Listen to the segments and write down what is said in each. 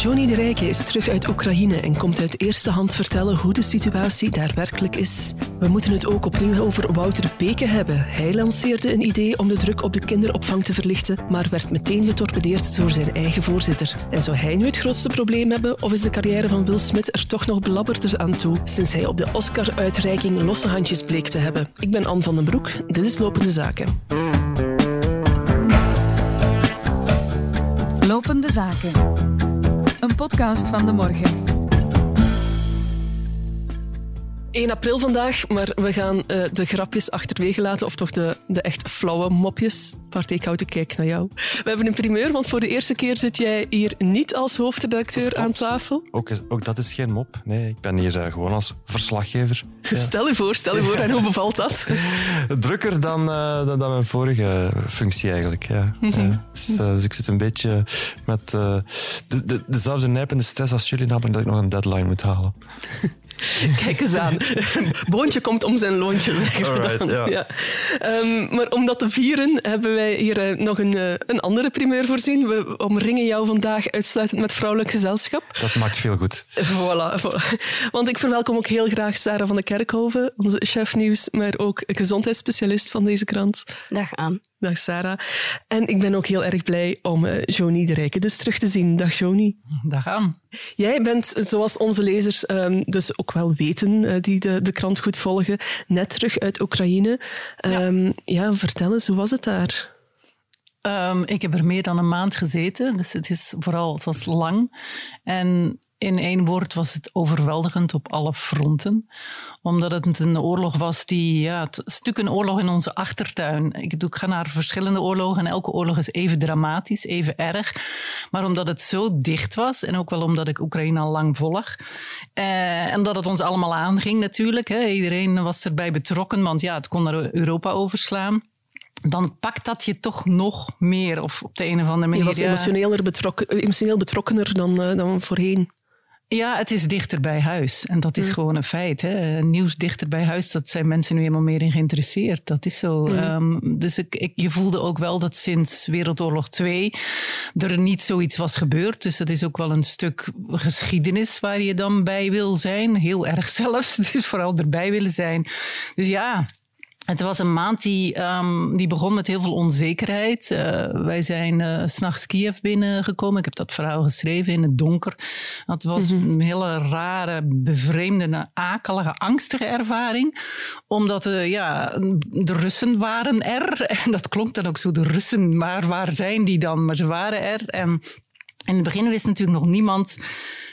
Johnny de Rijke is terug uit Oekraïne en komt uit eerste hand vertellen hoe de situatie daar werkelijk is. We moeten het ook opnieuw over Wouter Beke hebben. Hij lanceerde een idee om de druk op de kinderopvang te verlichten, maar werd meteen getorpedeerd door zijn eigen voorzitter. En zou hij nu het grootste probleem hebben, of is de carrière van Will Smith er toch nog belabberder aan toe, sinds hij op de Oscar-uitreiking losse handjes bleek te hebben? Ik ben Anne van den Broek, dit is Lopende Zaken. Lopende Zaken. Een podcast van de morgen. 1 april vandaag, maar we gaan uh, de grapjes achterwege laten, of toch de, de echt flauwe mopjes. Bart, ik houd de kijk naar jou. We hebben een primeur, want voor de eerste keer zit jij hier niet als hoofdredacteur aan tafel. Ook, ook dat is geen mop. Nee, ik ben hier uh, gewoon als verslaggever. Ja. Stel je voor, stel je voor. En hoe bevalt dat? Drukker dan, uh, dan, dan, mijn vorige functie eigenlijk. Ja. Mm -hmm. dus, dus, ik zit een beetje met de, de, dezelfde nijpende stress als jullie, namelijk dat ik nog een deadline moet halen. Kijk eens aan. Boontje komt om zijn loontje, zeggen we dan. Ja. Ja. Um, maar om dat te vieren hebben wij hier uh, nog een, uh, een andere primeur voorzien. We omringen jou vandaag uitsluitend met vrouwelijk gezelschap. Dat maakt veel goed. Voilà. voilà. Want ik verwelkom ook heel graag Sarah van de Kerkhoven, onze chef nieuws, maar ook gezondheidsspecialist van deze krant. Dag aan. Dag Sarah. En ik ben ook heel erg blij om uh, Joni de Rijke dus terug te zien. Dag Joni. Dag aan. Jij bent, zoals onze lezers um, dus ook wel weten, uh, die de, de krant goed volgen, net terug uit Oekraïne. Um, ja. ja, vertel eens, hoe was het daar? Um, ik heb er meer dan een maand gezeten, dus het is vooral, het was lang. En in één woord was het overweldigend op alle fronten. Omdat het een oorlog was die, ja, het stuk een oorlog in onze achtertuin. Ik, ik ga naar verschillende oorlogen en elke oorlog is even dramatisch, even erg. Maar omdat het zo dicht was en ook wel omdat ik Oekraïne al lang volg. Eh, en dat het ons allemaal aanging natuurlijk. Hè. Iedereen was erbij betrokken, want ja, het kon naar Europa overslaan dan pakt dat je toch nog meer. Of op de een of andere manier. Je was emotioneel, betrokken, emotioneel betrokkener dan, uh, dan voorheen. Ja, het is dichter bij huis. En dat is mm. gewoon een feit. Hè. Nieuws dichter bij huis, dat zijn mensen nu helemaal meer in geïnteresseerd. Dat is zo. Mm. Um, dus ik, ik, je voelde ook wel dat sinds Wereldoorlog 2 er niet zoiets was gebeurd. Dus dat is ook wel een stuk geschiedenis waar je dan bij wil zijn. Heel erg zelfs. Dus vooral erbij willen zijn. Dus ja, het was een maand die, um, die begon met heel veel onzekerheid. Uh, wij zijn uh, s'nachts Kiev binnengekomen. Ik heb dat verhaal geschreven in het donker. Dat was mm -hmm. een hele rare, bevreemde, akelige, angstige ervaring. Omdat uh, ja, de Russen waren er. En dat klonk dan ook zo, de Russen. Maar waar zijn die dan? Maar ze waren er. En in het begin wist natuurlijk nog niemand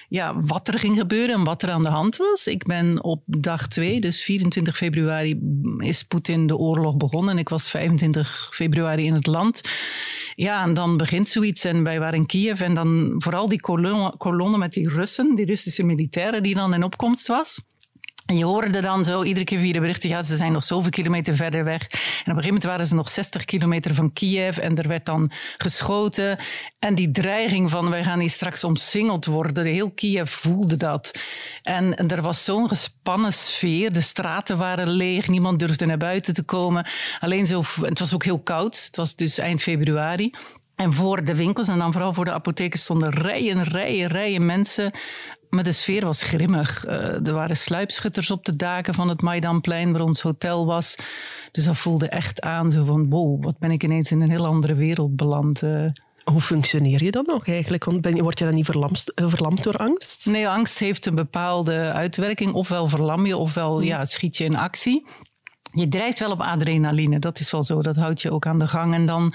ja, wat er ging gebeuren en wat er aan de hand was. Ik ben op dag 2, dus 24 februari, is Poetin de oorlog begonnen. En ik was 25 februari in het land. Ja, en dan begint zoiets. En wij waren in Kiev en dan vooral die kolonne, met die Russen, die Russische militairen die dan in opkomst was. En je hoorde dan zo iedere keer via de berichten, ja, ze zijn nog zoveel kilometer verder weg. En op een gegeven moment waren ze nog 60 kilometer van Kiev en er werd dan geschoten. En die dreiging van, wij gaan hier straks omsingeld worden, heel Kiev voelde dat. En, en er was zo'n gespannen sfeer, de straten waren leeg, niemand durfde naar buiten te komen. Alleen zo, het was ook heel koud, het was dus eind februari. En voor de winkels en dan vooral voor de apotheken stonden rijen, rijen, rijen mensen maar de sfeer was grimmig. Uh, er waren sluipschutters op de daken van het Maidanplein, waar ons hotel was. Dus dat voelde echt aan, zo van, wow, wat ben ik ineens in een heel andere wereld beland. Uh. Hoe functioneer je dan nog eigenlijk? Want ben, word je dan niet verlamd, verlamd door angst? Nee, angst heeft een bepaalde uitwerking. Ofwel verlam je, ofwel hmm. ja, schiet je in actie je drijft wel op adrenaline, dat is wel zo. Dat houdt je ook aan de gang. En dan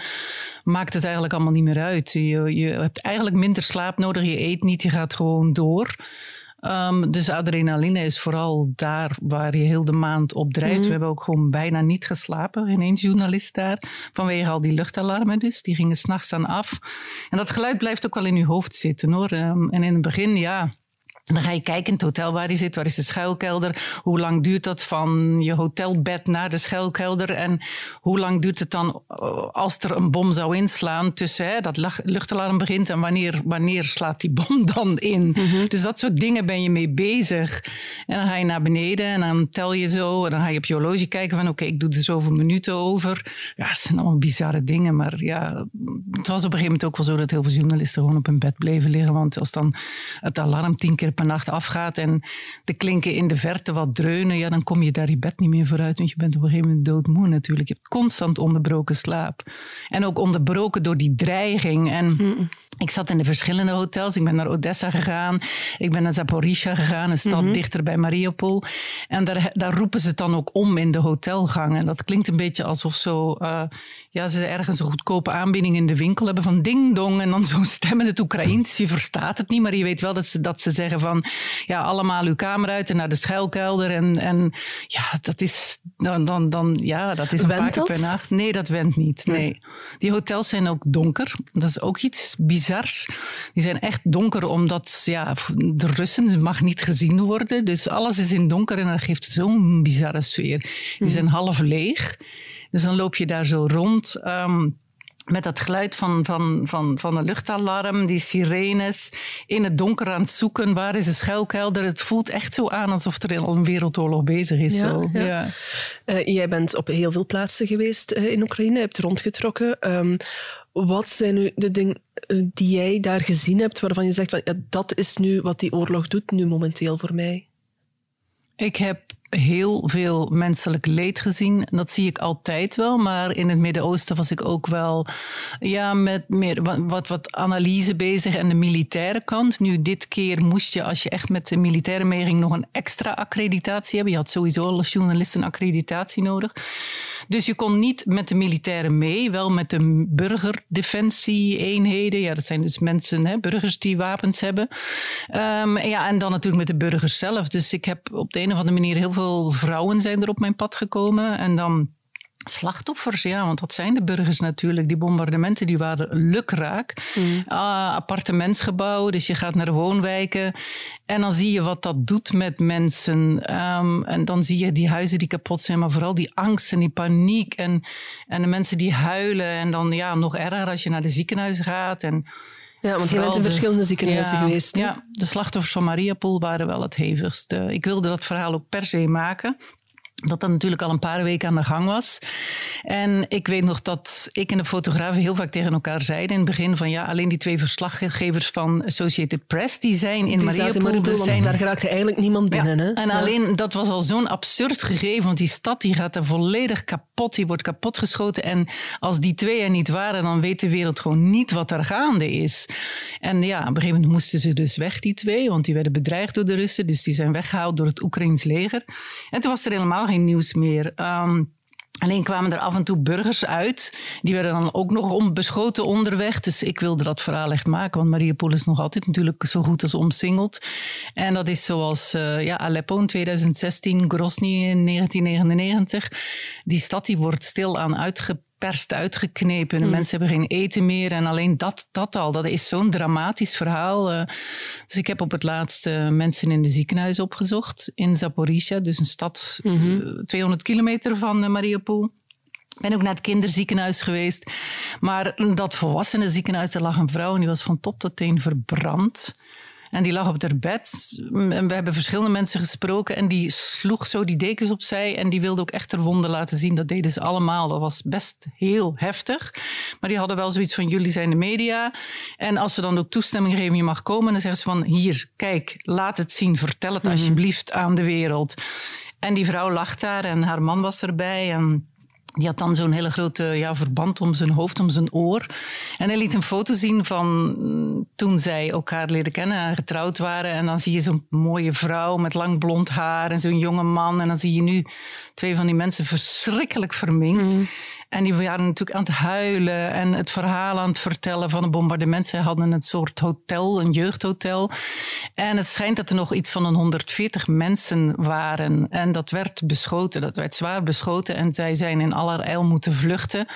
maakt het eigenlijk allemaal niet meer uit. Je, je hebt eigenlijk minder slaap nodig. Je eet niet, je gaat gewoon door. Um, dus adrenaline is vooral daar waar je heel de maand op drijft. Mhm. We hebben ook gewoon bijna niet geslapen. Ineens journalist daar. Vanwege al die luchtalarmen dus. Die gingen s'nachts aan af. En dat geluid blijft ook wel in je hoofd zitten hoor. Um, en in het begin, ja, dan ga je kijken in het hotel waar je zit, waar is de schuilkelder, hoe lang duurt dat van je hotelbed naar de schuilkelder en hoe lang duurt het dan eh, als er een bom zou inslaan tussen hè, dat luchtalarm begint en wanneer, wanneer slaat die bom dan in. Mhm. Dus dat soort dingen ben je mee bezig. En dan ga je naar beneden en dan tel je zo en dan ga je op je horloge kijken van oké, ik doe er zoveel minuten over. Ja, het zijn allemaal bizarre dingen, maar ja, het was op een gegeven moment ook wel zo dat heel veel journalisten gewoon op hun bed bleven liggen, want als dan het alarm tien keer per nacht afgaat en de klinken in de verte wat dreunen, ja, dan kom je daar je bed niet meer vooruit, want je bent op een gegeven moment doodmoe natuurlijk. Je hebt constant onderbroken slaap. En ook onderbroken door die dreiging. En ik zat in de verschillende hotels. Ik ben naar Odessa gegaan. Ik ben naar Zaporizhia gegaan, een stad mhm. dichter bij Mariupol. En daar, daar roepen ze het dan ook om in de hotelgang. En dat klinkt een beetje alsof zo, uh, ja, ze ergens een goedkope aanbieding in de winkel hebben van ding dong. En dan zo'n stem in het Oekraïens. Je verstaat het niet, maar je weet wel dat ze, dat ze zeggen van, ja, allemaal uw kamer uit en naar de schuilkelder. En, en ja, dat is dan, dan, dan ja, dat is een paar keer per nacht. Nee, dat went niet. Nee. Die hotels zijn ook donker. Dat is ook iets bizars. Die zijn echt donker omdat ja, de Russen mag niet gezien worden. Dus alles is in donker en dat geeft zo'n bizarre sfeer. Die hmm. zijn half leeg. Dus dan loop je daar zo rond. Ehm, met dat geluid van, van, van, van een luchtalarm, die sirenes, in het donker aan het zoeken, waar is de schuilkelder? Het voelt echt zo aan alsof er al een wereldoorlog bezig is. Ja, zo. Ja. Uh, jij bent op heel veel plaatsen geweest uh, in Oekraïne, hebt rondgetrokken. Um, wat zijn nu de dingen uh, die jij daar gezien hebt, waarvan je zegt, van, ja, dat is nu wat die oorlog doet nu momenteel voor mij? Ik heb heel veel menselijk leed gezien. Dat zie ik altijd wel. Maar in het Midden-Oosten was ik ook wel ja, met meer wat, wat analyse bezig en de militaire kant. Nu, dit keer moest je, als je echt met de militaire meeging, nog een extra accreditatie hebben. Je had sowieso als journalist een accreditatie nodig. Dus je kon niet met de militairen mee, wel met de burgerdefensie-eenheden. Ja, dat zijn dus mensen, hè, burgers die wapens hebben. Um, ja, en dan natuurlijk met de burgers zelf. Dus ik heb op de een of andere manier heel veel vrouwen zijn er op mijn pad gekomen. En dan Slachtoffers, ja, want dat zijn de burgers natuurlijk. Die bombardementen die waren lukraak. Mm. Ah, appartementsgebouwen, dus je gaat naar woonwijken. En dan zie je wat dat doet met mensen. Ehm, en dan zie je die huizen die kapot zijn, maar vooral die angst en die paniek. En, en de mensen die huilen. En dan ja, nog erger als je naar de ziekenhuizen gaat. En, ja, want je bent in verschillende ziekenhuizen geweest. Ja, de slachtoffers van Mariupol waren wel het hevigste. Ik wilde dat verhaal ook per se maken dat dat natuurlijk al een paar weken aan de gang was. En ik weet nog dat ik en de fotograaf heel vaak tegen elkaar zeiden in het begin van ja, alleen die twee verslaggevers van Associated Press, die zijn in die Mariupol. Dus zijn... Daar geraakte eigenlijk niemand binnen. Hè? En alleen, dat was al zo'n absurd gegeven, want die stad die gaat er volledig kapot, die wordt kapotgeschoten. En als die twee er niet waren, dan weet de wereld gewoon niet wat er gaande is. En ja, op een gegeven moment moesten ze dus weg, die twee, want die werden bedreigd door de Russen, dus die zijn weggehaald door het Oekraïns leger. En toen was er helemaal nieuws meer. Um, Alleen kwamen er af en toe burgers uit. Die werden dan ook nog onbeschoten onderweg. Dus ik wilde dat verhaal echt maken. Want Mariupol is nog altijd natuurlijk zo goed als omsingeld. En dat is zoals uh, ja, Aleppo in 2016, Grozny in 1999. Die stad die wordt stilaan uitgepakt perst uitgeknepen. De hmm. mensen hebben geen eten meer. En alleen dat, dat al, dat is zo'n dramatisch verhaal. Uh, dus ik heb op het laatste mensen in de ziekenhuis opgezocht. In Zaporizhia, dus een stad mm -hmm. 200 kilometer van uh, Mariupol. Ik ben ook naar het kinderziekenhuis geweest. Maar dat volwassenen ziekenhuis, daar lag een vrouw en die was van top tot teen verbrand. En die lag op haar bed. En we hebben verschillende mensen gesproken. En die sloeg zo die dekens opzij. En die wilde ook echt haar wonden laten zien. Dat deden ze allemaal. Dat was best heel heftig. Maar die hadden wel zoiets van: jullie zijn de media. En als ze dan ook toestemming geven, je mag komen. Dan zeggen ze van: hier, kijk, laat het zien. Vertel het mhm. alsjeblieft aan de wereld. En die vrouw lag daar en haar man was erbij. En die had dan zo'n hele grote ja, verband om zijn hoofd, om zijn oor. En hij liet een foto zien van mm, toen zij elkaar leren kennen en getrouwd waren. En dan zie je zo'n mooie vrouw met lang blond haar en zo'n jonge man. En dan zie je nu twee van die mensen verschrikkelijk verminkt. Mm. En die waren natuurlijk aan het huilen en het verhaal aan het vertellen van een bombardement. Zij hadden een soort hotel, een jeugdhotel. En het schijnt dat er nog iets van een 140 mensen waren. En dat werd beschoten, dat werd zwaar beschoten. En zij zijn in allerijl moeten vluchten.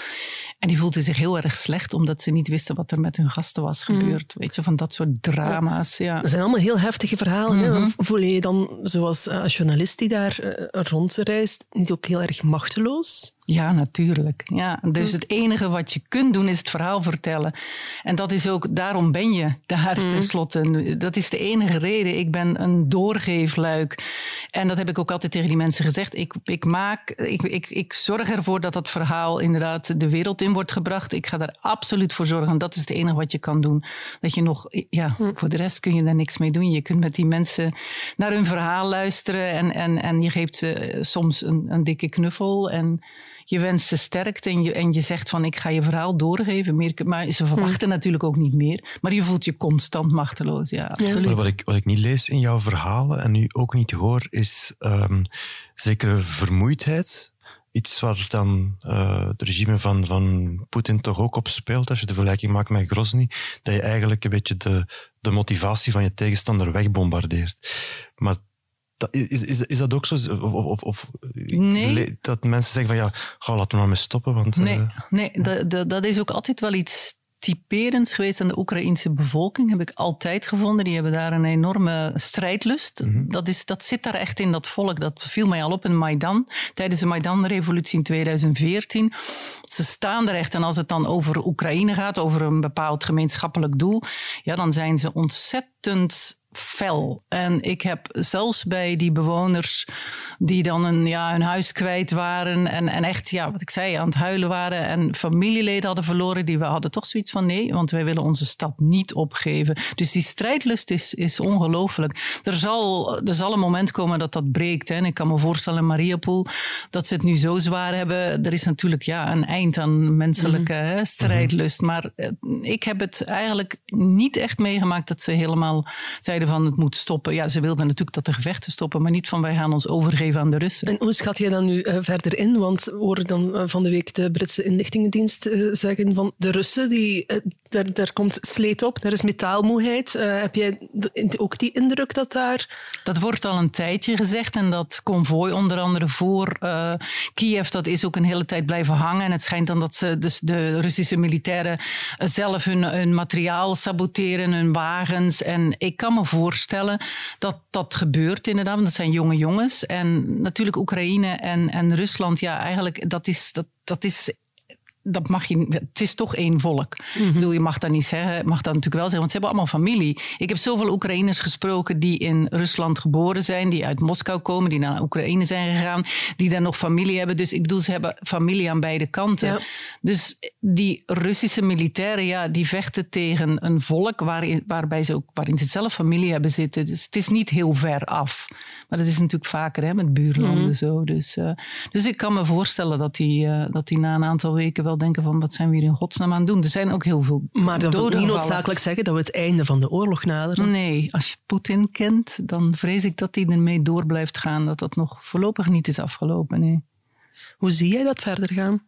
En die voelden zich heel erg slecht, omdat ze niet wisten wat er met hun gasten was gebeurd. Weet je, van dat soort drama's. Ja. Dat zijn allemaal heel heftige verhalen. hè. Voel je je dan, zoals eh, journalist die daar eh, rondreist, niet ook heel erg machteloos? Ja, natuurlijk. Ja, dus het enige wat je kunt doen is het verhaal vertellen. En dat is ook, daarom ben je daar tenslotte. Dat is de enige reden. Ik ben een doorgeefluik. En dat heb ik ook altijd tegen die mensen gezegd. Ik, ik maak, ik, ik, ik zorg ervoor dat dat verhaal inderdaad de wereld in wordt gebracht. Ik ga daar absoluut voor zorgen. Dat is het enige wat je kan doen. Dat je nog, ja, voor de rest kun je daar niks mee doen. Je kunt met die mensen naar hun verhaal luisteren. En, en, en je geeft ze eh, soms een, een dikke knuffel. En je wenst ze sterkte en je, en je zegt van ik ga je verhaal doorgeven. Meer, maar ze verwachten natuurlijk ook niet meer. Maar je voelt je constant machteloos. Ja, absoluut. Maar wat ik, wat ik niet lees in jouw verhalen en nu ook niet hoor, is ehm, zekere vermoeidheid. Iets waar dan eh, het regime van, van Poetin toch ook op speelt, als je de vergelijking maakt met Grozny, dat je eigenlijk een beetje de, de motivatie van je tegenstander wegbombardeert. Maar dat, is, is, is dat ook zo? Of, of, Nee. dat mensen zeggen van ja, ga, laten we maar mee stoppen. Want, Nee, eh, nee dat, dat, dat is ook altijd wel iets typerends geweest aan de Oekraïnse bevolking, heb ik altijd gevonden. Die hebben daar een enorme strijdlust. dat, is, dat zit daar echt in, dat volk. Dat viel mij al op in Maidan, tijdens de Maidan-revolutie in 2014. Ze staan er echt. En als het dan over Oekraïne gaat, over een bepaald gemeenschappelijk doel, ja, dan zijn ze ontzettend fel. En ik heb zelfs bij die bewoners die dan een, ja, hun huis kwijt waren en, en echt, ja, wat ik zei, aan het huilen waren en familieleden hadden verloren, die we hadden toch zoiets van nee, want wij willen onze stad niet opgeven. Dus die strijdlust is, is ongelooflijk. Er zal, er zal een moment komen dat dat breekt. Hè. En ik kan me voorstellen in Mariupol dat ze het nu zo zwaar hebben. Er is natuurlijk ja, een eind aan menselijke hè, strijdlust. Maar eh, ik heb het eigenlijk niet echt meegemaakt dat ze helemaal zeiden van het moet stoppen. Ja, ze wilden natuurlijk dat de gevechten stoppen, maar niet van wij gaan ons overgeven aan de Russen. En hoe schat je dan nu eh, verder in? Want we horen dan eh, van de week de Britse inlichtingendienst eh, zeggen van de Russen, die, daar, daar komt sleet op, daar is metaalmoeheid. Eh, heb jij ook die indruk dat daar... Dat wordt al een tijdje gezegd en dat konvooi onder andere voor Kiev, dat is ook een hele tijd blijven hangen. En het schijnt dan dat ze dus de Russische militairen zelf hun, hun materiaal saboteren, hun wagens. En ik kan me voorstellen dat dat gebeurt inderdaad, want dat zijn jonge jongens. En natuurlijk Oekraïne en, en Rusland, ja eigenlijk, dat is... Dat, dat is dat mag je, het is toch één volk. Ik bedoel, je mag dat niet zeggen, mag dat natuurlijk wel zeggen, want ze hebben allemaal familie. Ik heb zoveel Oekraïners gesproken die in Rusland geboren zijn, die uit Moskou komen, die naar Oekraïne zijn gegaan, die daar nog familie hebben. Dus ik bedoel, ze hebben familie aan beide kanten. Ja. Dus die Russische militairen, ja, die vechten tegen een volk waarin, waarbij ze ook, waarin ze zelf familie hebben zitten. Dus het is niet heel ver af. Maar dat is natuurlijk vaker hè, met buurlanden zo. Dus, eh, dus ik kan me voorstellen dat die, eh, dat die na een aantal weken wel denken van wat zijn we hier in godsnaam aan het doen. Er zijn ook heel veel Maar dat wil niet noodzakelijk zeggen dat we het einde van de oorlog naderen. Nee, als je Poetin kent, dan vrees ik dat hij ermee door blijft gaan. Dat dat nog voorlopig niet is afgelopen. Nee. Hoe zie jij dat verder gaan?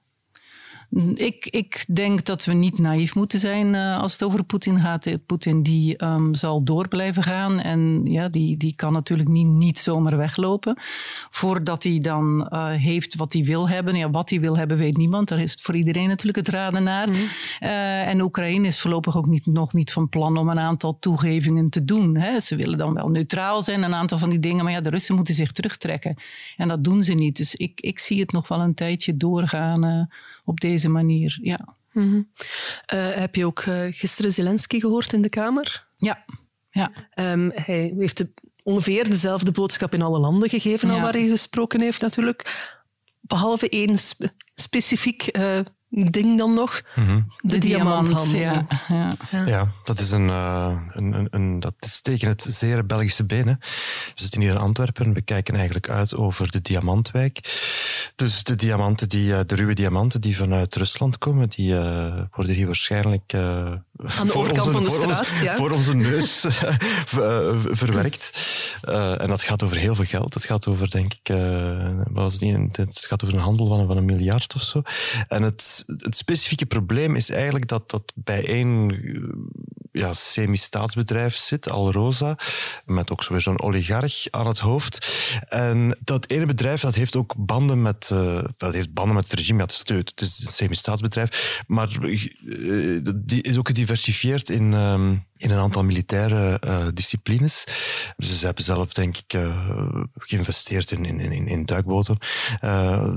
Ik, ik denk dat we niet naïef moeten zijn eh, als het over Poetin gaat. Eh, Poetin die ehm, zal door blijven gaan en ja, die, die kan natuurlijk niet, niet zomaar weglopen. Voordat hij dan eh, heeft wat hij wil hebben. Ja, wat hij wil hebben weet niemand. Daar is het voor iedereen natuurlijk het raden naar. Eh, en Oekraïne is voorlopig ook niet, nog niet van plan om een aantal toegevingen te doen. Hè. Ze willen dan wel neutraal zijn, een aantal van die dingen. Maar ja, de Russen moeten zich terugtrekken. En dat doen ze niet. Dus ik, ik zie het nog wel een tijdje doorgaan op deze manier. Ja. Eh, heb je ook eh, gisteren Zelensky gehoord in de Kamer? Ja, ja. Ehm, hij heeft de, ongeveer dezelfde boodschap in alle landen gegeven al waar hij gesproken heeft natuurlijk. Behalve één spe- specifiek eh, ding dan nog. De, diamanthandel. Ja, ja. Ja, dat is, een, eh, een, een, een- dat is tegen het zeer Belgische been. Hè. We zitten hier in Antwerpen en we kijken eigenlijk uit over de Diamantwijk. Dus de diamanten, die, eh, de ruwe diamanten die vanuit Rusland komen, die eh, worden hier waarschijnlijk eh, aan de overkant van de straat, ja. voor onze neus verwerkt. Uh, en dat gaat over heel veel geld. Dat gaat over, denk ik, uh, was niet, het gaat over een handel van, van een miljard of zo. En het, het specifieke probleem is eigenlijk dat, dat bij één ja, semi-staatsbedrijf zit, Alrosa, met ook zo weer zo'n oligarch aan het hoofd. En dat ene bedrijf dat heeft ook banden met, uh, dat heeft banden met het regime. Ja, het, is, het is een semi-staatsbedrijf, maar uh, die is ook gediversifieerd in, um, in een aantal militaire disciplines. Dus ze hebben zelf, denk ik, geïnvesteerd in, in, in, in duikboten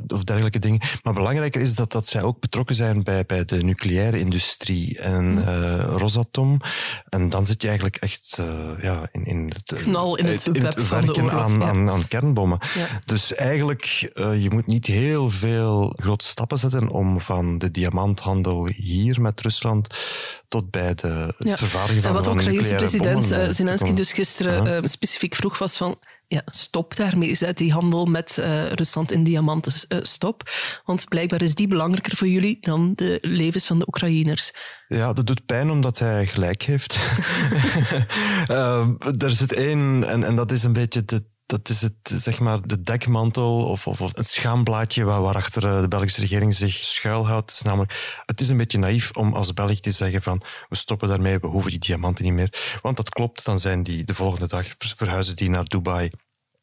of dergelijke dingen. Maar belangrijker is dat, dat zij ook betrokken zijn bij, bij de nucleaire industrie en Rosatom. En dan zit je eigenlijk echt uh, ja, in, in het, Knal in het, in het werken aan, aan, aan, kernbommen. Ja. Dus eigenlijk, uh, je moet niet heel veel grote stappen zetten om van de diamanthandel hier met Rusland tot bij de, het vervaardigen van, en wat ook de president Zelensky dus gisteren specifiek vroeg was van ja, stop daarmee. Zet die handel met uh, Rusland in diamanten uh, stop. Want blijkbaar is die belangrijker voor jullie dan de levens van de Oekraïners. Ja, dat doet pijn omdat hij gelijk heeft. uh, er zit één, en, en dat is een beetje de dat is het, zeg maar, de dekmantel of, of, of het schaamblaadje waar, waarachter de Belgische regering zich schuilhoudt. Het is namelijk, het is een beetje naïef om als België te zeggen van we stoppen daarmee, we hoeven die diamanten niet meer. Want dat klopt, dan zijn die de volgende dag verhuizen die naar Dubai.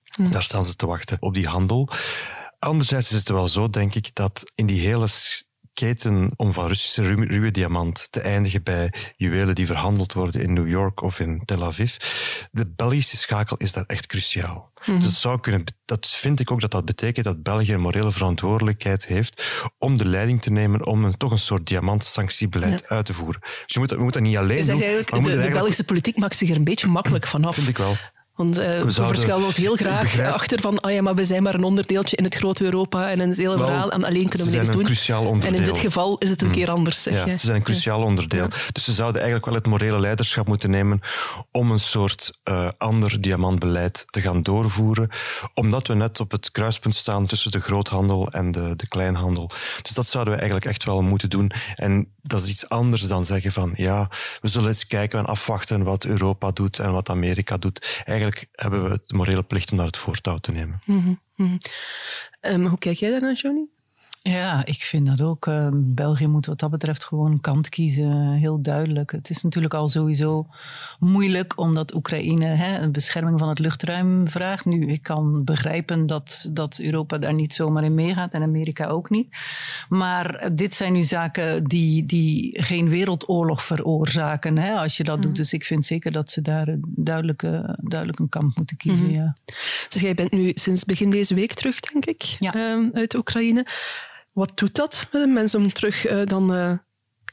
Hm. Daar staan ze te wachten op die handel. Anderzijds is het wel zo, denk ik, dat in die hele keten om van Russische ruwe, diamant te eindigen bij juwelen die verhandeld worden in New York of in Tel Aviv. De Belgische schakel is daar echt cruciaal. Mm dat, zou kunnen, dat vind ik ook dat dat betekent dat België een morele verantwoordelijkheid heeft om de leiding te nemen om een, toch een soort diamantsanctiebeleid uit te voeren. Dus je moet, we moeten dat niet alleen doen. de, de Belgische politiek maakt zich er een beetje makkelijk vanaf. Vind ik wel. Want uh, we, verschuilen ons heel graag achter van, oh ja, maar we zijn maar een onderdeeltje in het grote Europa en in het hele verhaal en alleen kunnen we niks doen. Cruciaal onderdeel. En in dit geval is het een mm. keer anders. Zeg ja, ze zijn een cruciaal onderdeel. Dus ze zouden eigenlijk wel het morele leiderschap moeten nemen om een soort uh, ander diamantbeleid te gaan doorvoeren, omdat we net op het kruispunt staan tussen de groothandel en de, de kleinhandel. Dus dat zouden we eigenlijk echt wel moeten doen. En dat is iets anders dan zeggen van, ja, we zullen eens kijken en afwachten wat Europa doet en wat Amerika doet. Eigenlijk hebben we de morele plicht om daar het voortouw te nemen. Mm -hmm. um, hoe kijk jij daar naar, Johnny? Ja, ik vind dat ook. Uh, België moet wat dat betreft gewoon een kant kiezen, heel duidelijk. Het is natuurlijk al sowieso moeilijk omdat Oekraïne hè, een bescherming van het luchtruim vraagt. Nu, ik kan begrijpen dat, dat Europa daar niet zomaar in meegaat en Amerika ook niet. Maar dit zijn nu zaken die, die geen wereldoorlog veroorzaken hè, als je dat doet. Mm. Dus ik vind zeker dat ze daar duidelijk, duidelijk een kant moeten kiezen. Mm ja. Dus jij bent nu sinds begin deze week terug, denk ik, ja. uh, uit Oekraïne. Wat doet dat met een mens om terug uh, dan uh,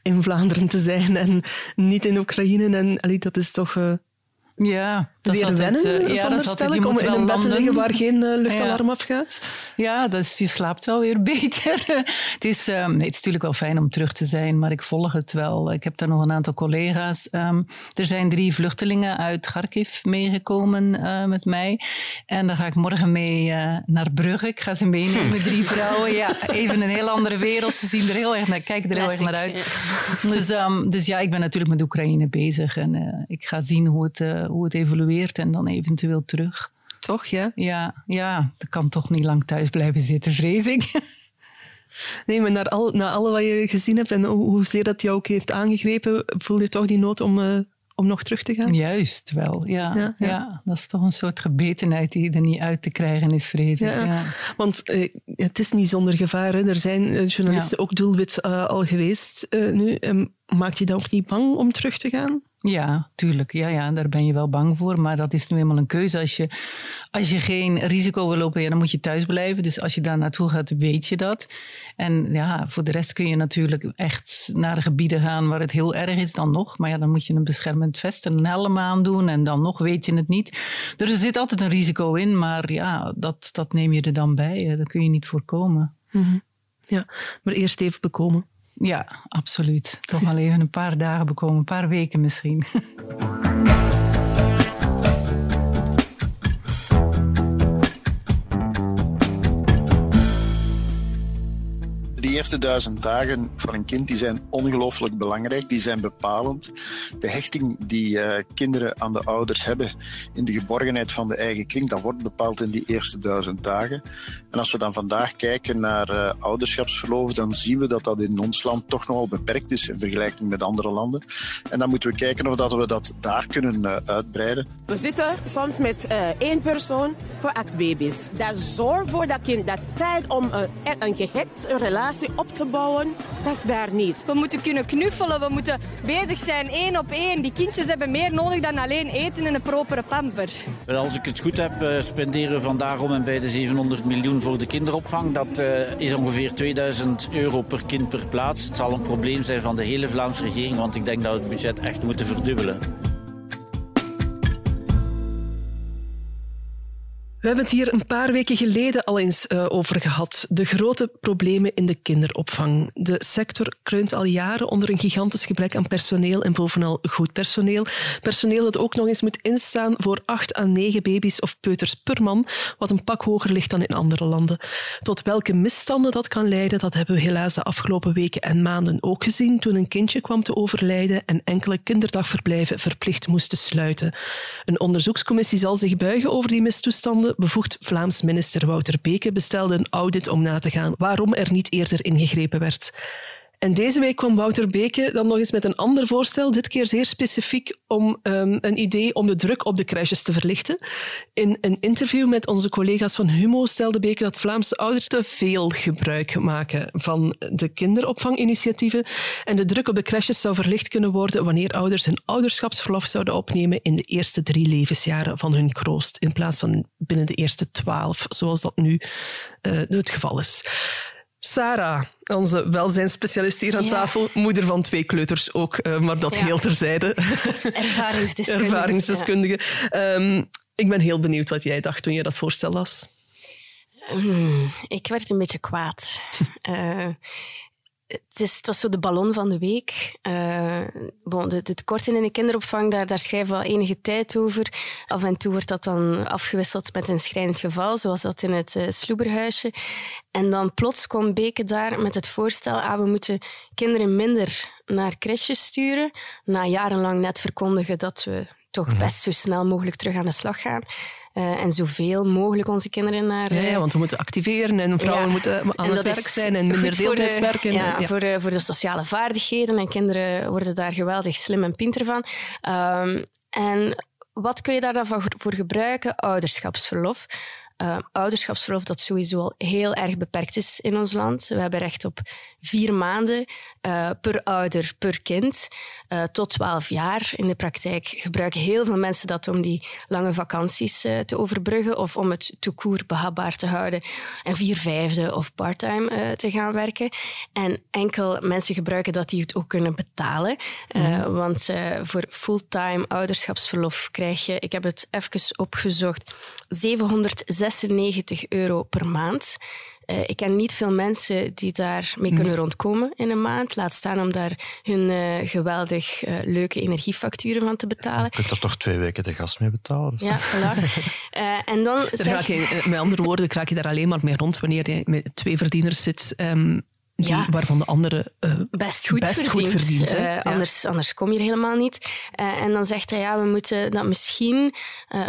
in Vlaanderen te zijn en niet in Oekraïne? En allee, dat is toch uh, ja, dat weer wennen, uh, ja, veronderstel ik, om in een bed te liggen waar geen uh, luchtalarm ja. afgaat? Ja, dus je slaapt wel weer beter. het, is, um, nee, het is natuurlijk wel fijn om terug te zijn, maar ik volg het wel. Ik heb daar nog een aantal collega's. Um, er zijn drie vluchtelingen uit Kharkiv meegekomen uh, met mij. En dan ga ik morgen mee naar Brugge. Ik ga ze meenemen, hm. drie vrouwen. Ja, even een heel andere wereld. Ze zien er heel erg naar, kijken er heel erg naar uit. Dus, um, dus ja, ik ben natuurlijk met Oekraïne bezig. En ik ga zien hoe het hoe het evolueert en dan eventueel terug. Toch, ja? Ja, ja, dat kan toch niet lang thuis blijven zitten, vrees ik. Nee, maar naar, al, naar alle wat je gezien hebt en hoezeer dat jou ook heeft aangegrepen, voel je toch die nood om, uh, om nog terug te gaan? Juist wel, ja. Ja, ja. ja, dat is toch een soort gebetenheid die er niet uit te krijgen is, vrees ik. Ja, Want uh, het is niet zonder gevaar. Hè. Er zijn uh, journalisten ook doelwit al geweest nu. Um, maak je dan ook niet bang om terug te gaan? Ja, tuurlijk. Ja, ja, daar ben je wel bang voor. Maar dat is nu eenmaal een keuze. Als je, als je geen risico wil lopen, ja, dan moet je thuis blijven. Dus als je daar naartoe gaat, weet je dat. En ja, voor de rest kun je natuurlijk echt naar gebieden gaan waar het heel erg is dan nog. Maar ja, dan moet je een beschermend vest en een helm aandoen. En dan nog weet je het niet. Dus er zit altijd een risico in. Maar ja, dat, dat neem je er dan bij. Dat kun je niet voorkomen. -hmm. Ja, maar eerst even bekomen. Ja, absoluut. Toch wel even een paar dagen bekomen, een paar weken misschien. eerste duizend dagen van een kind die zijn ongelooflijk belangrijk, die zijn bepalend. De hechting die uh, kinderen aan de ouders hebben in de geborgenheid van de eigen kring, dat wordt bepaald in die eerste duizend dagen. En als we dan vandaag kijken naar uh, dan zien we dat dat in ons land toch nogal beperkt is in vergelijking met andere landen. En dan moeten we kijken of dat we dat daar kunnen uh, uitbreiden. We zitten soms met één persoon voor acht baby's. Dat zorgt voor dat kind dat tijd om een, een gehecht een relatie op te bouwen, dat is daar niet. We moeten kunnen knuffelen, we moeten bezig zijn één op één. Die kindjes hebben meer nodig dan alleen eten en een propere pamper. Als ik het goed heb, eh, spenderen we vandaag om en bij de 700 miljoen voor de kinderopvang. Dat uh, is ongeveer 2000 euro per kind per plaats. Het zal een probleem zijn van de hele Vlaamse regering, want ik denk dat we het budget echt moeten verdubbelen. We hebben het hier een paar weken geleden al eens uh, over gehad. De grote problemen in de kinderopvang. De sector kreunt al jaren onder een gigantisch gebrek aan personeel en bovenal goed personeel. Personeel dat ook nog eens moet instaan voor acht à negen baby's of peuters per man, wat een pak hoger ligt dan in andere landen. Tot welke misstanden dat kan leiden, dat hebben we helaas de afgelopen weken en maanden ook gezien toen een kindje kwam te overlijden en enkele kinderdagverblijven verplicht moesten sluiten. Een onderzoekscommissie zal zich buigen over die mistoestanden bevoegd Vlaams minister Wouter Beke bestelde een audit om na te gaan waarom er niet eerder ingegrepen werd. En deze week kwam Wouter Beke dan nog eens met een ander voorstel, dit keer zeer specifiek om um, een idee om de druk op de crèches te verlichten. In een interview met onze collega's van Humo stelde Beke dat Vlaamse ouders te veel gebruik maken van de kinderopvanginitiatieven en de druk op de crèches zou verlicht kunnen worden wanneer ouders hun ouderschapsverlof zouden opnemen in de eerste drie levensjaren van hun kroost, in plaats van binnen de eerste twaalf, zoals dat nu uh, het geval is. Sarah, onze welzijnsspecialist hier aan tafel, moeder van twee kleuters ook, uh, maar dat ja. heel terzijde. Ervaringsdeskundige. Ervaringsdeskundige. Ja. Um, ik ben heel benieuwd wat jij dacht toen je dat voorstel las. Um, ik werd een beetje kwaad. uh, het, is, het was zo de ballon van de week. Uh, bon, de, de tekorten in de kinderopvang, daar, daar schrijven we al enige tijd over. Af en toe wordt dat dan afgewisseld met een schrijnend geval, zoals dat in het uh, Sloeberhuisje. En dan plots komt Beke daar met het voorstel, ah, we moeten kinderen minder naar crèches sturen. Na jarenlang net verkondigen dat we toch best zo snel mogelijk terug aan de slag gaan. Uh, en zoveel mogelijk onze kinderen naar... Ja, ja want we moeten activeren en vrouwen ja. moeten aan het werk zijn en minder deeltijds werken. Ja, ja, Voor, de, voor de sociale vaardigheden. En kinderen worden daar geweldig slim en pinter van. Um, en wat kun je daar dan voor gebruiken? Ouderschapsverlof. Uh, ouderschapsverlof dat sowieso al heel erg beperkt is in ons land. We hebben recht op vier maanden uh, per ouder per kind uh, tot 12 jaar. In de praktijk gebruiken heel veel mensen dat om die lange vakanties te overbruggen of om het toekoer behapbaar te houden en vier vijfde of parttime te gaan werken. En enkel mensen gebruiken dat die het ook kunnen betalen. Mm. Want voor fulltime ouderschapsverlof krijg je, ik heb het even opgezocht, 796 euro per maand. Uh, ik ken niet veel mensen die daarmee kunnen rondkomen in een maand. Laat staan om daar hun uh, geweldig uh, leuke energiefacturen van te betalen. Je kunt er toch twee weken de gas mee betalen? Dus. Ja, voilà. en dan zeg... je, met andere woorden, raak je daar alleen maar mee rond wanneer je met twee verdieners zit. Um, die, ja. waarvan de andere uh, best goed best verdient. Goed verdient uh, ja. anders, anders kom je er helemaal niet. Uh, en dan zegt hij, ja, we moeten dat misschien...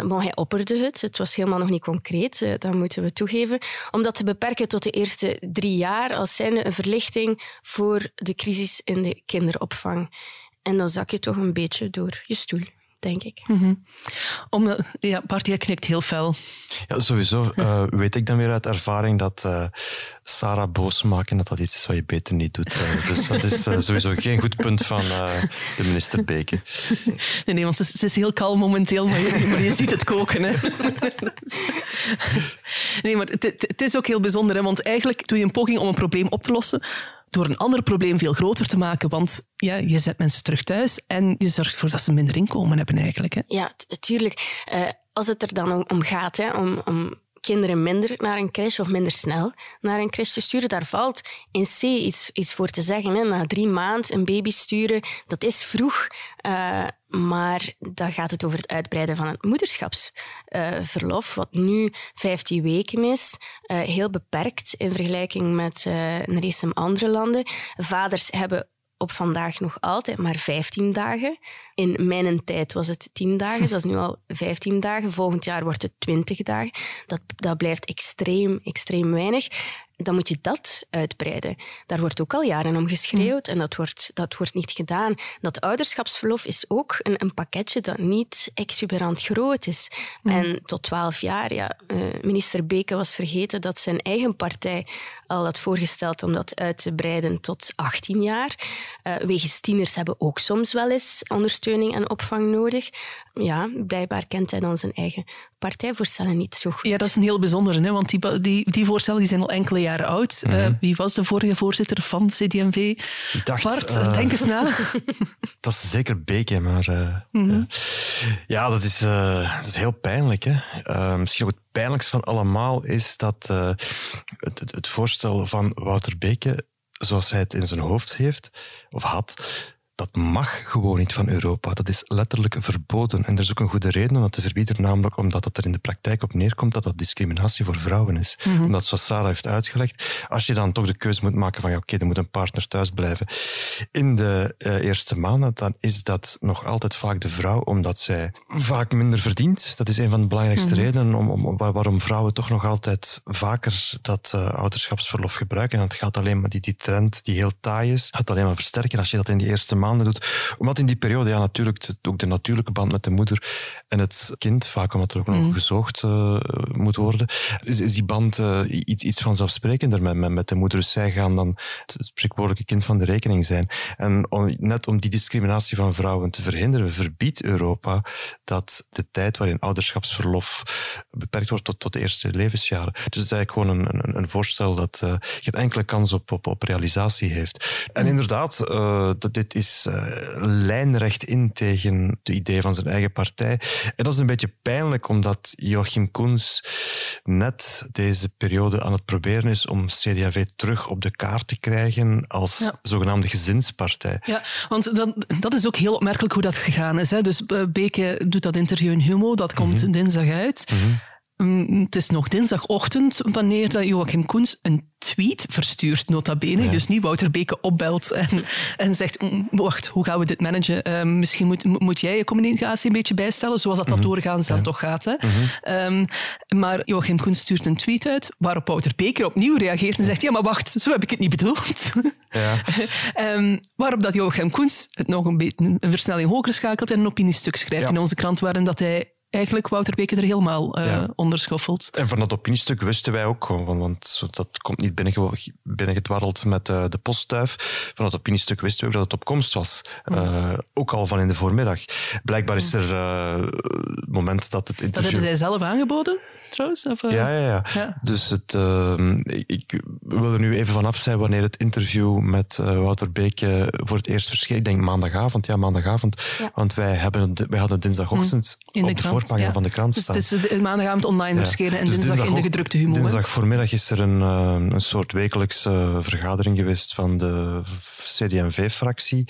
bon, hij opperde het, het was helemaal nog niet concreet, dat moeten we toegeven. Om dat te beperken tot de eerste drie jaar als zijnde een verlichting voor de crisis in de kinderopvang. En dan zak je toch een beetje door je stoel denk ik. Mm -hmm. Om, ja, Bart, jij knikt heel fel. Ja, sowieso uh, weet ik dan weer uit ervaring dat uh, Sarah boos maken dat dat iets is wat je beter niet doet. Uh, dus dat is sowieso geen goed punt van de minister Beke. Nee, nee want ze, ze, is heel kalm momenteel, maar je, maar je ziet het koken. Hè. Nee, maar het, het is ook heel bijzonder, hè, want eigenlijk doe je een poging om een probleem op te lossen door een ander probleem veel groter te maken. Want ja, je zet mensen terug thuis en je zorgt ervoor dat ze minder inkomen hebben eigenlijk. Hè? Ja, natuurlijk. Uh, als het er dan om, gaat, hè, om, om kinderen minder naar een crash of minder snel naar een crash te sturen. Daar valt in C iets, iets voor te zeggen. Hè. Na drie maanden een baby sturen, dat is vroeg. Uh, maar dan gaat het over het uitbreiden van het moederschapsverlof, wat nu 15 weken is. Uh, heel beperkt in vergelijking met een race andere landen. Vaders hebben op vandaag nog altijd maar 15 dagen. In mijn tijd was het 10 dagen, dat is nu al 15 dagen. Volgend jaar wordt het 20 dagen. Dat, dat blijft extreem, extreem weinig dan moet je dat uitbreiden. Daar wordt ook al jaren om geschreeuwd mm. en dat wordt, dat wordt niet gedaan. Dat ouderschapsverlof is ook een, een pakketje dat niet exuberant groot is. Mm. En tot twaalf jaar, ja, uh, minister Beke was vergeten dat zijn eigen partij al had voorgesteld om dat uit te breiden tot 18 jaar. Uh, wegens tieners hebben ook soms wel eens ondersteuning en opvang nodig ja, blijkbaar kent hij dan zijn eigen partijvoorstellen niet zo goed. Ja, dat is een heel bijzondere, hè? want die, die, die voorstellen die zijn al enkele jaren oud. Mm -hmm. uh, wie was de vorige voorzitter van? Ik dacht, Bart, uh, denk eens na. dat is zeker Beke, maar uh, mm -hmm. ja, dat is, dat is heel pijnlijk. Hè? misschien ook het pijnlijkste van allemaal is dat het, het, het voorstel van Wouter Beke, zoals hij het in zijn hoofd heeft, of had, dat mag gewoon niet van Europa. Dat is letterlijk verboden. En er is ook een goede reden om dat te verbieden, namelijk omdat het er in de praktijk op neerkomt dat dat discriminatie voor vrouwen is. Mm -hmm. Omdat, zoals Sarah heeft uitgelegd, als je dan toch de keuze moet maken van ja, oké, okay, er moet een partner thuis blijven in de uh, eerste maanden, dan is dat nog altijd vaak de vrouw, omdat zij vaak minder verdient. Dat is een van de belangrijkste mm -hmm. redenen om, om, waarom vrouwen toch nog altijd vaker dat uh, ouderschapsverlof gebruiken. En het gaat alleen maar die, die trend die heel taai is, gaat alleen maar versterken als je dat in die eerste maanden maanden doet. Omdat in die periode ja, natuurlijk ook de natuurlijke band met de moeder en het kind, vaak omdat er ook nog mm. gezoogd uh, moet worden, is, is die band uh, iets, iets vanzelfsprekender met, met, met de moeder. Dus zij gaan dan het spreekwoordelijke kind van de rekening zijn. En om, net om die discriminatie van vrouwen te verhinderen, verbiedt Europa dat de tijd waarin ouderschapsverlof beperkt wordt tot, tot de eerste levensjaren. Dus het is eigenlijk gewoon een, een, een voorstel dat uh, geen enkele kans op, op, op realisatie heeft. En mm. inderdaad, dit is uh, lijnrecht in tegen de ideeën van zijn eigen partij. En dat is een beetje pijnlijk, omdat Joachim Koens net deze periode aan het proberen is om CD&V terug op de kaart te krijgen als ja. zogenaamde gezinspartij. Ja, want dat, dat is ook heel opmerkelijk hoe dat gegaan is. Hè. Dus uh, Beke doet dat interview in Humo, dat komt mm -hmm. dinsdag uit. Mm -hmm. Um, het is nog dinsdagochtend wanneer dat Joachim Koens een tweet verstuurt, nota bene. Ja. Dus niet Wouter Beke opbelt en, en zegt, wacht, hoe gaan we dit managen? Uh, misschien moet, moet jij je communicatie een beetje bijstellen, zoals dat, mm -hmm. dat doorgaans ja. dan toch gaat. Hè? Mm -hmm. um, maar Joachim Koens stuurt een tweet uit, waarop Wouter Beke opnieuw reageert en zegt, ja, maar wacht, zo heb ik het niet bedoeld. Ja. um, waarop dat Joachim Koens het nog een beetje een versnelling hoger schakelt en een opiniestuk schrijft in onze krant, waarin dat hij eigenlijk Wouter Beke er helemaal uh, ja. onder schoffelt. En van dat opiniestuk wisten wij ook, want, want dat komt niet binnengedwarreld met uh, de postduif. Van dat opiniestuk wisten we ook dat het op komst was. Mm. Uh, ook al van in de voormiddag. Blijkbaar is er het moment dat het interview... Dat hebben zij zelf aangeboden? trouwens? Of, ja, ja, ja, ja, Dus het, uh, ik, wil er nu even vanaf zijn wanneer het interview met Wouter Beek voor het eerst verscheen. Ik denk maandagavond, ja, maandagavond. Ja. Want wij, hebben, wij hadden dinsdagochtend mm, op de, de voorpagina ja. van de krant dus staan. het is maandagavond online verschenen en dus dinsdag, dinsdag, in de gedrukte humor. Dinsdag voormiddag is er een, een soort wekelijkse vergadering geweest van de CD&V-fractie.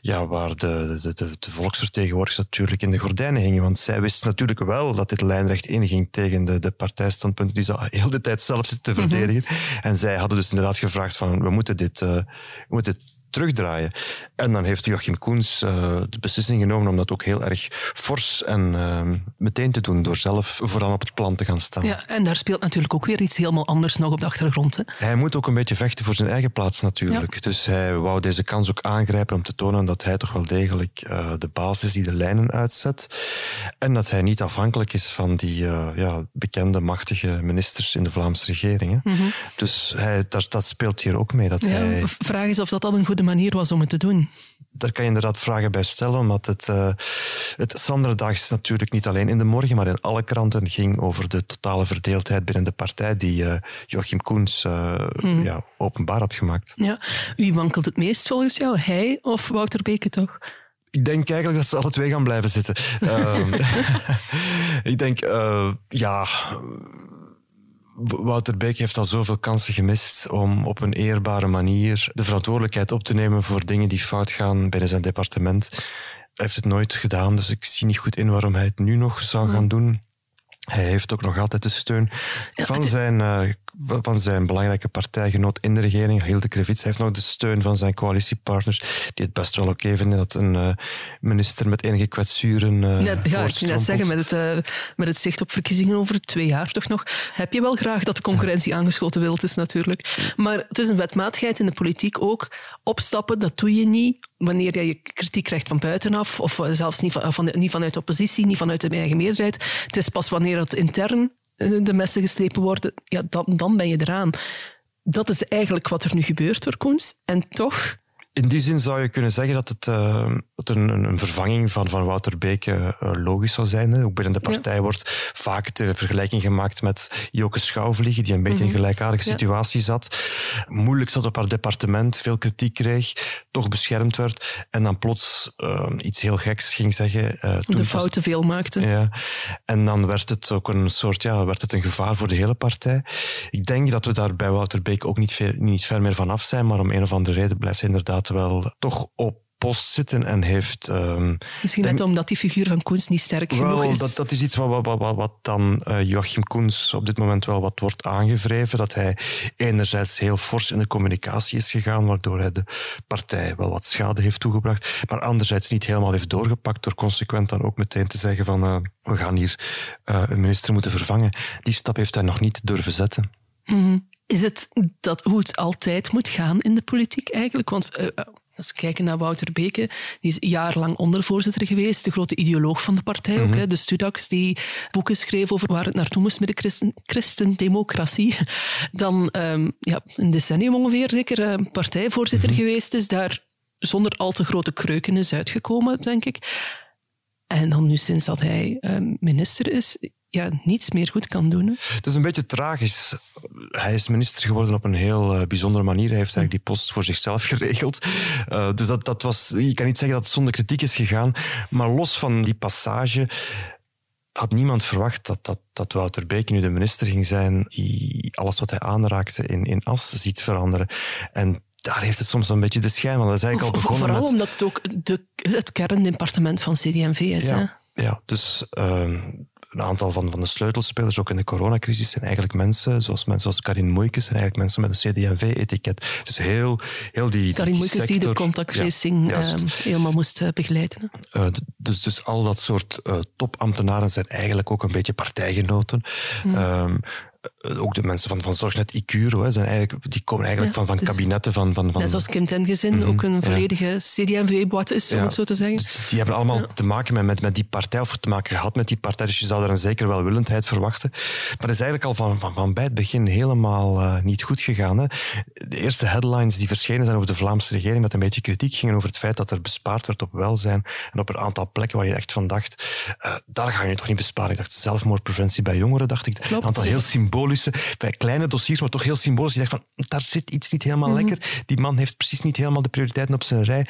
Ja, waar de, de, de, de volksvertegenwoordigers natuurlijk in de gordijnen hingen. Want zij wisten natuurlijk wel dat dit lijnrecht in ging tegen tegen de, de partijstandpunten die ze heel de tijd zelf zitten te verdedigen. Mm -hmm. En zij hadden dus inderdaad gevraagd van, we moeten dit, uh, we moeten dit terugdraaien. En dan heeft Joachim Koens uh, de beslissing genomen om dat ook heel erg fors en uh, meteen te doen, door zelf vooraan op het plan te gaan staan. Ja, en daar speelt natuurlijk ook weer iets helemaal anders nog op de achtergrond. Hè? Hij moet ook een beetje vechten voor zijn eigen plaats natuurlijk. Ja. Dus hij wou deze kans ook aangrijpen om te tonen dat hij toch wel degelijk uh, de basis is die de lijnen uitzet. En dat hij niet afhankelijk is van die ja, bekende, machtige ministers in de Vlaamse regering. Hè? Mm -hmm. Dus hij, dat, dat, speelt hier ook mee. Dat ja, hij... Vraag is of dat dan een goede manier was om het te doen? Daar kan je inderdaad vragen bij stellen, omdat het, uh, het Sanderdags natuurlijk niet alleen in de morgen, maar in alle kranten ging over de totale verdeeldheid binnen de partij die uh, Joachim Koens uh, mm. ja, openbaar had gemaakt. Ja. Wie wankelt het meest volgens jou? Hij of Wouter Beke toch? Ik denk eigenlijk dat ze alle twee gaan blijven zitten. ik denk, ja Wouter Beek heeft al zoveel kansen gemist om op een eerbare manier de verantwoordelijkheid op te nemen voor dingen die fout gaan binnen zijn departement. Hij heeft het nooit gedaan, dus ik zie niet goed in waarom hij het nu nog zou gaan doen. Hij heeft ook nog altijd de steun van, zijn, uh, van zijn belangrijke partijgenoot in de regering, Hilde Krevits. Hij heeft nog de steun van zijn coalitiepartners, die het best wel oké vinden dat een uh, minister met enige kwetsuren uh, ja, ja, ik net zeggen, met het, met het zicht op verkiezingen over twee jaar toch nog, heb je wel graag dat de concurrentie aangeschoten wild is natuurlijk. Maar het is een wetmatigheid in de politiek ook. Opstappen, dat doe je niet wanneer je kritiek krijgt van buitenaf, of zelfs niet, van, van, niet vanuit de oppositie, niet vanuit de eigen meerderheid. Het is pas wanneer het intern eh, de messen geslepen worden, ja, dan, dan ben je eraan. Dat is eigenlijk wat er nu gebeurt door Koens. En toch in die zin zou je kunnen zeggen dat het, uh, dat een, een, vervanging van, van Wouter Beke uh, logisch zou zijn. Hè. Ook binnen de partij wordt vaak de vergelijking gemaakt met Joke Schouwvliegen, die een beetje in een mhm. gelijkaardige situatie zat. Moeilijk zat op haar departement, veel kritiek kreeg, toch beschermd werd en dan plots uh, iets heel geks ging zeggen. de fouten veel maakte. Ja. En dan werd het ook een soort, ja, werd het een gevaar voor de hele partij. Ik denk dat we daar bij Wouter Beek ook niet, ver, niet ver meer vanaf zijn, maar om een of andere reden blijft hij inderdaad wel toch op post zitten en heeft... Um, Misschien net omdat die figuur van Koens niet sterk genoeg is. Dat, dat is iets wat, wat, wat, wat dan uh, Joachim Koens op dit moment wel wat wordt aangevreven. Dat hij enerzijds heel fors in de communicatie is gegaan, waardoor hij de partij wel wat schade heeft toegebracht, maar anderzijds niet helemaal heeft doorgepakt door consequent dan ook meteen te zeggen van uh, we gaan hier uh, een minister moeten vervangen. Die stap heeft hij nog niet durven zetten. Mm -hmm. Is het dat hoe het altijd moet gaan in de politiek eigenlijk? Want uh, als we kijken naar Wouter Beke, die is jarenlang ondervoorzitter geweest, de grote ideoloog van de partij mm -hmm. ook. Hè, de Studax, die boeken schreef over waar het naartoe moest met de christen, christendemocratie. Dan um, ja, een decennium ongeveer zeker uh, partijvoorzitter mm -hmm. geweest is, daar zonder al te grote kreuken is uitgekomen, denk ik. En dan nu sinds dat hij uh, minister is, ja, niets meer goed kan doen. Hè? Het is een beetje tragisch. Hij is minister geworden op een heel uh, bijzondere manier. Hij heeft eigenlijk die post voor zichzelf geregeld. Uh, dus dat, dat was, je kan niet zeggen dat het zonder kritiek is gegaan. Maar los van die passage had niemand verwacht dat, dat, dat Wouter Beek nu de minister ging zijn die alles wat hij aanraakte in, in as ziet veranderen. En daar heeft het soms een beetje de schijn van. Dat is eigenlijk al begonnen Vooral met... omdat het ook de, het kerndepartement van CD&V is. Ja, hè? ja dus... Uh, een aantal van, van de sleutelspelers, ook in de coronacrisis, zijn eigenlijk mensen, zoals mensen zoals Karin Moeikes, zijn eigenlijk mensen met een CD&V-etiket. Dus heel, heel die Karin Moeikes die de contacttracing ja, uh, helemaal moest uh, begeleiden. Uh, dus, dus al dat soort topambtenaren zijn eigenlijk ook een beetje partijgenoten. Hmm. Um, eh, ook de mensen van, van Zorgnet Icuro, hè, zijn eigenlijk, die komen eigenlijk van, van dus kabinetten van... van, van net zoals Kim Tengezin, mm -hmm, ook een volledige ja. CD&V-boot is, om ja. het zo te zeggen. Dus die hebben allemaal te maken met, met, met die partij, of te maken gehad met die partij, dus je zou daar een zekere welwillendheid verwachten. Maar dat is eigenlijk al van, van, van bij het begin helemaal uh, niet goed gegaan. Hè. De eerste headlines die verschenen zijn over de Vlaamse regering, met een beetje kritiek, gingen over het feit dat er bespaard werd op welzijn en op een aantal plekken waar je echt van dacht, uh, daar ga je toch niet besparen. Ik dacht zelfmoordpreventie bij jongeren, dacht ik. Een aantal heel symbolische, kleine dossiers, maar toch heel symbolisch. Je dacht van, daar zit iets niet helemaal mm -hmm. lekker. Die man heeft precies niet helemaal de prioriteiten op zijn rij.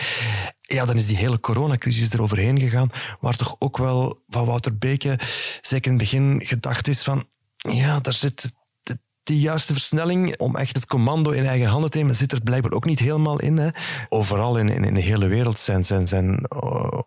Ja, dan is die hele coronacrisis eroverheen gegaan, waar toch ook wel van Wouter Beke zeker in het begin gedacht is van, ja, daar zit die juiste versnelling om echt het commando in eigen handen te nemen, zit er blijkbaar ook niet helemaal in. Hè. Overal in, in, in de hele wereld zijn, zijn, zijn uh,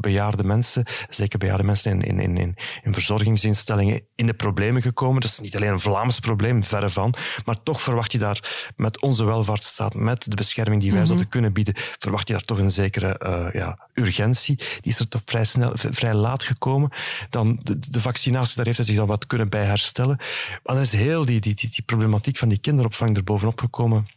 bejaarde mensen, zeker bejaarde mensen in, in, in, in verzorgingsinstellingen, in de problemen gekomen. Dat is niet alleen een Vlaams probleem, verre van. Maar toch verwacht je daar met onze welvaartsstaat, met de bescherming die wij mm -hmm. zouden kunnen bieden, verwacht je daar toch een zekere uh, ja, urgentie. Die is er toch vrij, snel, vrij laat gekomen. Dan de, de vaccinatie, daar heeft hij zich dan wat kunnen bij herstellen. Maar dan is heel die, die, die, problematiek van die kinderopvang er bovenop gekomen.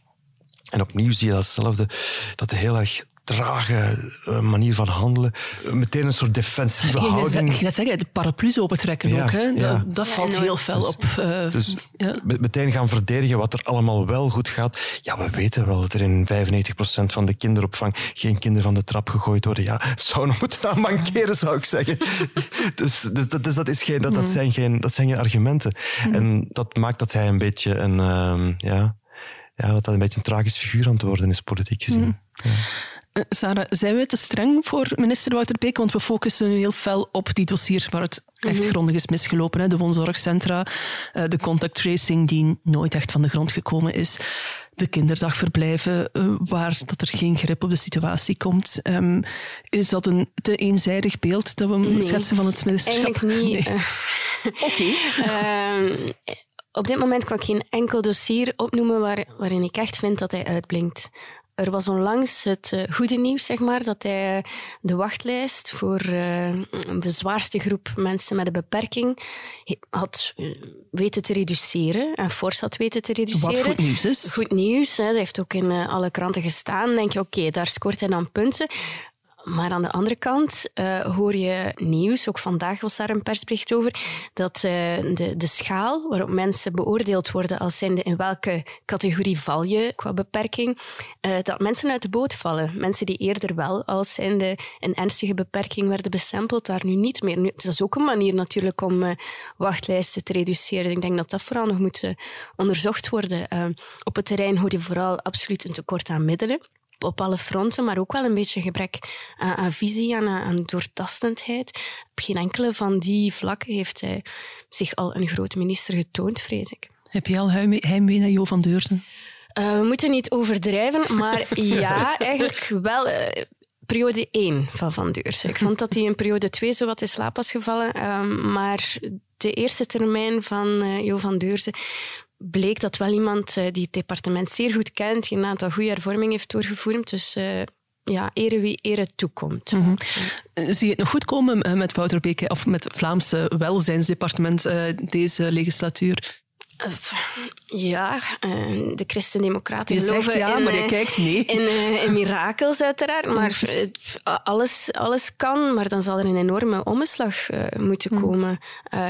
En opnieuw zie je datzelfde, dat er heel erg trage uh, manier van handelen. Uh, meteen een soort defensieve ik houding. Ik net zeggen, de paraplu's opentrekken ja, ook. Hè? Ja. Dat, dat, valt heel fel dus, op. Uh, dus meteen gaan verdedigen wat er allemaal wel goed gaat. Ja, we weten wel dat er in 95% van de kinderopvang geen kinderen van de trap gegooid worden. Ja, zou nog moeten aan mankeren, zou ik zeggen. dus, dus, dat, dus dat, is geen, dat, dat, zijn geen, dat zijn geen argumenten. Mm. En dat maakt dat hij een beetje een... ja, ja, dat dat een beetje een tragisch figuur aan het worden is, politiek gezien. Mm. Ja. Eh, Sarah, zijn we te streng voor minister Wouter Beek? Want we focussen nu heel fel op die dossiers waar het echt Mhm. grondig is misgelopen. Hè? De woonzorgcentra, eh, de contact tracing die nooit echt van de grond gekomen is. De kinderdagverblijven, eh, waar dat er geen grip op de situatie komt. Ehm, is dat een te eenzijdig beeld dat we Nee. schetsen van het ministerschap? Eigenlijk niet. Nee. Oké. Ehm, op dit moment kan ik geen enkel dossier opnoemen waar, waarin ik echt vind dat hij uitblinkt. Er was onlangs het eh, goede nieuws, zeg maar, dat hij de wachtlijst voor eh, de zwaarste groep mensen met een beperking had eh, weten te reduceren en fors had weten te reduceren. Wat goed nieuws is. Goed nieuws, hè, dat heeft ook in alle kranten gestaan. Dan denk je, oké, daar scoort hij dan punten. Maar aan de andere kant eh, hoor je nieuws, ook vandaag was daar een persbericht over, dat eh, de, de schaal waarop mensen beoordeeld worden als zijnde in welke categorie val je qua beperking, eh, dat mensen uit de boot vallen. Mensen die eerder wel als zijnde een ernstige beperking werden bestempeld, daar nu niet meer. Nu, dat is ook een manier natuurlijk om wachtlijsten te reduceren. Ik denk dat dat vooral nog moet onderzocht worden. Op het terrein hoor je vooral absoluut een tekort aan middelen op alle fronten, maar ook wel een beetje gebrek aan, aan visie, aan, aan doortastendheid. Op geen enkele van die vlakken heeft hij zich al een grote minister getoond, vrees ik. Heb je al heimwee naar Jo van Deurzen? Uh, we moeten niet overdrijven, maar ja, eigenlijk wel. Uh, periode 1 van Van Deursen. Ik vond dat hij in periode 2 zo wat in slaap was gevallen. Um, maar de eerste termijn van uh, Jo van Deurzen bleek dat wel iemand uh, die het departement zeer goed kent, die een aantal goede hervormingen heeft doorgevoerd. Dus uh, ja, ere wie ere toekomt. Mm -hmm. Zie je het nog goed komen eh, met Wouter of met het Vlaamse welzijnsdepartement deze legislatuur? Ja, uh, de Christen-Democraten je geloven ja, in, maar je kijkt nee. in, in mirakels uiteraard. Maar alles, alles kan, maar dan zal er een enorme omslag moeten komen.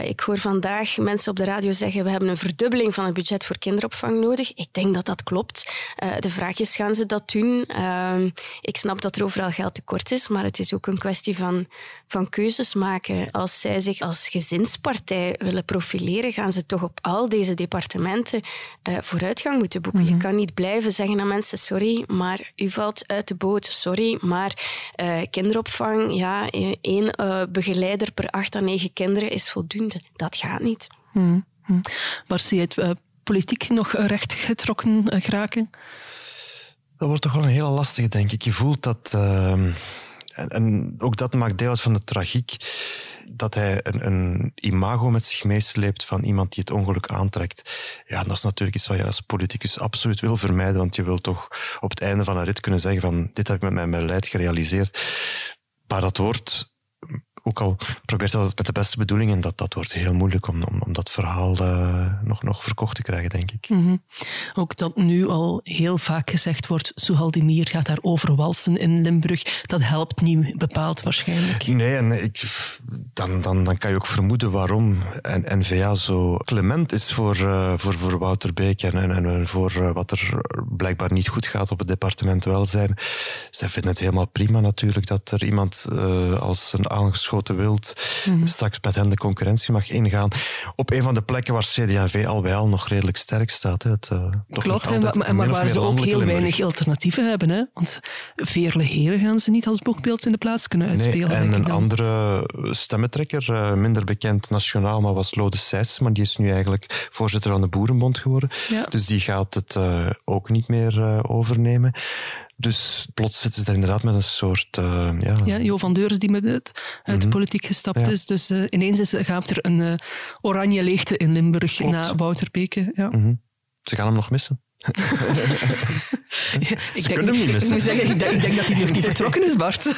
ik hoor vandaag mensen op de radio zeggen we hebben een verdubbeling van het budget voor kinderopvang nodig. Ik denk dat dat klopt. de vraag is, gaan ze dat doen? Ehm, ik snap dat er overal geld tekort is, maar het is ook een kwestie van, van keuzes maken. Als zij zich als gezinspartij willen profileren, gaan ze toch op al deze departementen uh, vooruitgang moeten boeken. Mm -hmm. Je kan niet blijven zeggen aan mensen, sorry, maar u valt uit de boot. Sorry, maar uh, kinderopvang, ja, één uh, begeleider per acht à negen kinderen is voldoende. Dat gaat niet. Mm -hmm. Maar zie je het politiek nog recht getrokken geraken? Dat wordt toch wel een hele lastige, denk ik. Je voelt dat... En, en ook dat maakt deel uit van de tragiek dat hij een, een, imago met zich meesleept van iemand die het ongeluk aantrekt. Ja, dat is natuurlijk iets wat je als politicus absoluut wil vermijden, want je wil toch op het einde van een rit kunnen zeggen van dit heb ik met mijn beleid gerealiseerd. Maar dat wordt ook al probeert dat met de beste bedoelingen, dat, dat wordt heel moeilijk om, om, om dat verhaal uh, nog, nog verkocht te krijgen, denk ik. Mm -hmm. Ook dat nu al heel vaak gezegd wordt, Soehaldemir gaat daar overwalsen in Limburg. Dat helpt niet bepaald waarschijnlijk. Nee, en ik, dan, dan, dan kan je ook vermoeden waarom en N-VA zo clement is voor, uh, voor, voor Wouter Beek en, en, en voor uh, wat er blijkbaar niet goed gaat op het departement welzijn. Zij vinden het helemaal prima natuurlijk dat er iemand als een aangeschoten wild mm -hmm. straks met hen de concurrentie mag ingaan. Op een van de plekken waar CD&V al bij al nog redelijk sterk staat. Hè. Het, uh, Klopt, en, maar, maar waar ze ook heel Limburg. weinig alternatieven hebben. Hè? Want Veerle Heren gaan ze niet als boekbeeld in de plaats kunnen uitspelen. Nee, en een andere stemmentrekker, uh, minder bekend nationaal, maar was Lode Sijs, maar die is nu eigenlijk voorzitter van de Boerenbond geworden. Ja. Dus die gaat het uh, ook niet meer overnemen. Dus plots zitten ze daar inderdaad met een soort... Uh, ja. ja, Jo van Deurs die met het uit de politiek gestapt ja. is. Dus uh, ineens is, gaat er een uh, oranje leegte in Limburg Klopt. na Wouter Beke. Ja. -hmm. Ze gaan hem nog missen. ja, ik, denk, hem niet missen. Ik, zeggen, ik, denk, ik denk dat hij nog niet vertrokken is, Bart.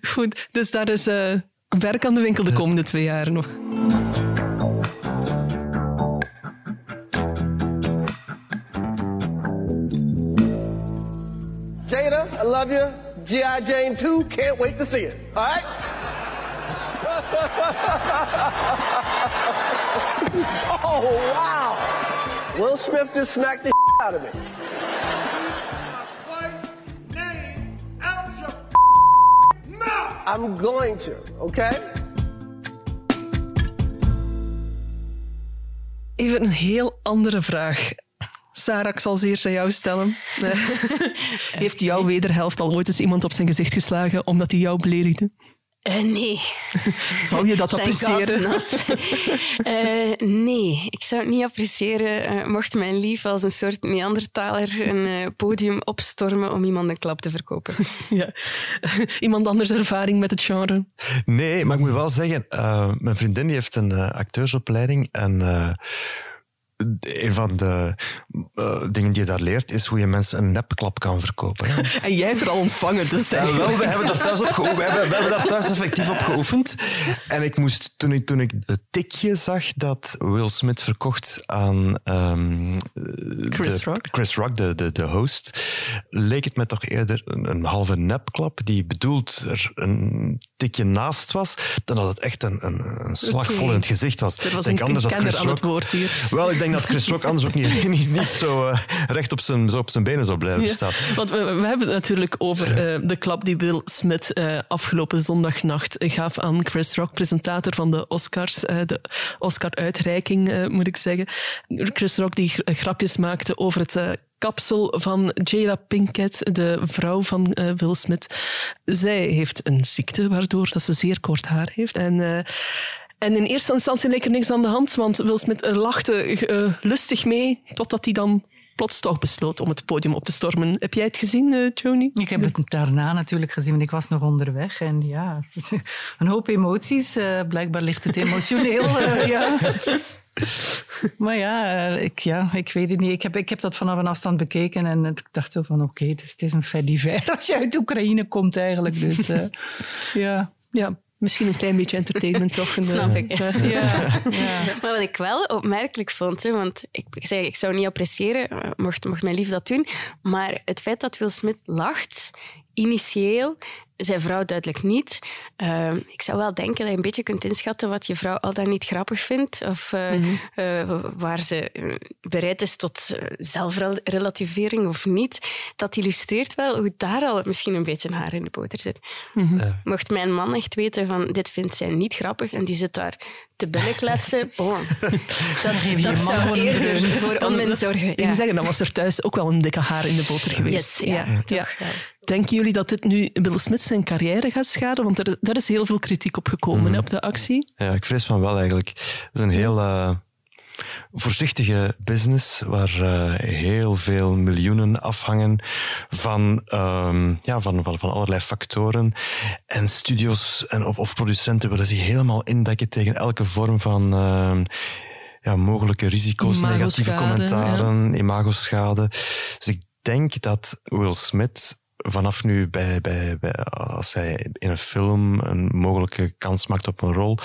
Goed, dus daar is werk aan de winkel de komende twee jaar nog. I love you. G.I. Jane 2, can't wait to see it. All right? oh, wow. Will Smith just smacked the out of me. I'm going to, okay? Even een heel andere vraag. Sarah, ik zal ze eerst aan jou stellen. Heeft jouw wederhelft al ooit eens iemand op zijn gezicht geslagen omdat hij jou beledigde? Uh, nee. Zou je dat appreciëren? Eh, nee, ik zou het niet appreciëren eh, mocht mijn lief als een soort Neandertaler een eh, podium opstormen om iemand een klap te verkopen. Ja. Iemand anders ervaring met het genre? Nee, maar ik moet wel zeggen, eh, mijn vriendin die heeft een eh, acteursopleiding en eh, een van de eh, dingen die je daar leert is hoe je mensen een nepklap kan verkopen. hè. En jij hebt er al ontvangen, dus... Ja, wel, we hebben daar thuis op. We hebben, we hebben daar thuis effectief op geoefend. En ik moest, toen ik, toen ik het tikje zag dat Will Smith verkocht aan ehm, Chris de, Rock. Chris Rock, de, de, de host, leek het me toch eerder een, een halve nepklap die bedoeld er een tikje naast was, dan dat het echt een, een, een slag vol in het gezicht was. Er was denk een, anders dat Chris aan het Rock- woord hier. Wel, ik denk dat Chris Rock anders ook niet, niet, niet zo eh, recht op zijn, zo op zijn benen zou blijven Ja, staan. want we, we hebben het natuurlijk over eh, de klap die Will Smith eh, afgelopen zondagnacht gaf aan Chris Rock, presentator van de Oscars, de Oscar-uitreiking, moet ik zeggen. Chris Rock die gra- grapjes maakte over het kapsel van Jada Pinkett, de vrouw van Will Smith. Zij heeft een ziekte waardoor dat ze zeer kort haar heeft. En... en in eerste instantie leek er niks aan de hand, want Will Smith eh, lachte eh, lustig mee, totdat hij dan plots toch besloot om het podium op te stormen. Heb jij het gezien, eh, Joni? Ik heb het daarna natuurlijk gezien, want ik was nog onderweg. En ja, een hoop emoties. Blijkbaar ligt het emotioneel. ja. Maar ja, ik, ja, ik weet het niet. Ik heb, ik heb dat vanaf een afstand bekeken en ik dacht zo van oké, het, is, het is een fait divers als je uit Oekraïne komt eigenlijk. Dus ja. Ja, misschien een klein beetje entertainment toch. de- Snap ik. Ja. Ja, ja. Maar wat ik wel opmerkelijk vond, hè, want ik, ik zeg, ik zou niet appreciëren, mocht, mocht mijn lief dat doen, maar het feit dat Will Smith lacht, initieel, zijn vrouw duidelijk niet. Eh, ik zou wel denken dat je een beetje kunt inschatten wat je vrouw al dan niet grappig vindt, of eh, eh, waar ze eh, bereid is tot zelfrelativering of niet. Dat illustreert wel hoe daar al misschien een beetje haar in de boter zit. Mocht mijn man echt weten van dit vindt zij niet grappig en die zit daar te billen kletsen, bon, dat, geef je dat zou eerder voor onmin zorgen. Ik moet zeggen, dan was er thuis ook wel een dikke haar in de boter geweest. Yes, ja, toch, ja. Denken jullie dat dit nu Will Smith zijn carrière gaat schaden? Want er, daar is heel veel kritiek op gekomen hè, op de actie. Ja, ik vrees van wel eigenlijk. Het is een heel eh, voorzichtige business waar eh, heel veel miljoenen afhangen van, ehm, ja, van, van, van allerlei factoren. En studios en, of, of producenten willen zich helemaal indekken tegen elke vorm van ehm, ja, mogelijke risico's, negatieve commentaren, imagoschade. Dus ik denk dat Will Smith vanaf nu, bij, bij, bij, als hij in een film een mogelijke kans maakt op een rol,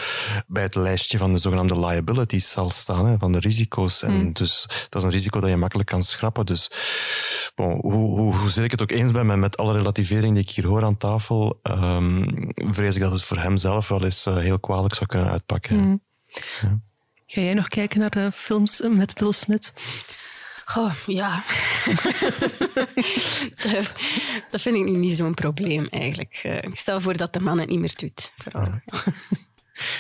bij het lijstje van de zogenaamde liabilities zal staan, hè, van de risico's. En dus dat is een risico dat je makkelijk kan schrappen. Dus bon, hoe, hoe, ik het ook eens ben met, met alle relativering die ik hier hoor aan tafel, ehm, vrees ik dat het voor hem zelf wel eens eh, heel kwalijk zou kunnen uitpakken. Ga jij nog kijken naar de films met Will Smith? Goh, ja. dat, dat vind ik nu niet zo'n probleem eigenlijk. Eh, ik stel voor dat de man het niet meer doet. Vooral.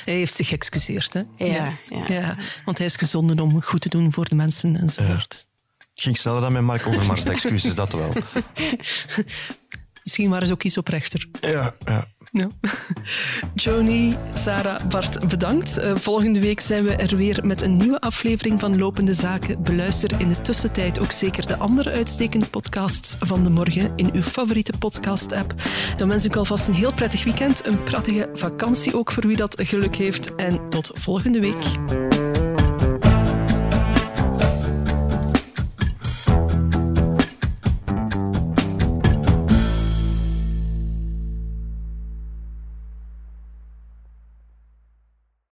Hij heeft zich geëxcuseerd, hè? Ja, ja. want hij is gezonden om goed te doen voor de mensen enzovoort. Ik ging sneller dan met Mark Overmars, de excuses, dat wel. Misschien waren ze ook iets oprechter. Ja, ja. Ja. Sarah, Bart, bedankt. Eh, volgende week zijn we er weer met een nieuwe aflevering van Lopende Zaken. Beluister in de tussentijd ook zeker de andere uitstekende podcasts van de morgen in uw favoriete podcast-app. Dan wens ik alvast een heel prettig weekend, een prettige vakantie ook voor wie dat geluk heeft. En tot volgende week.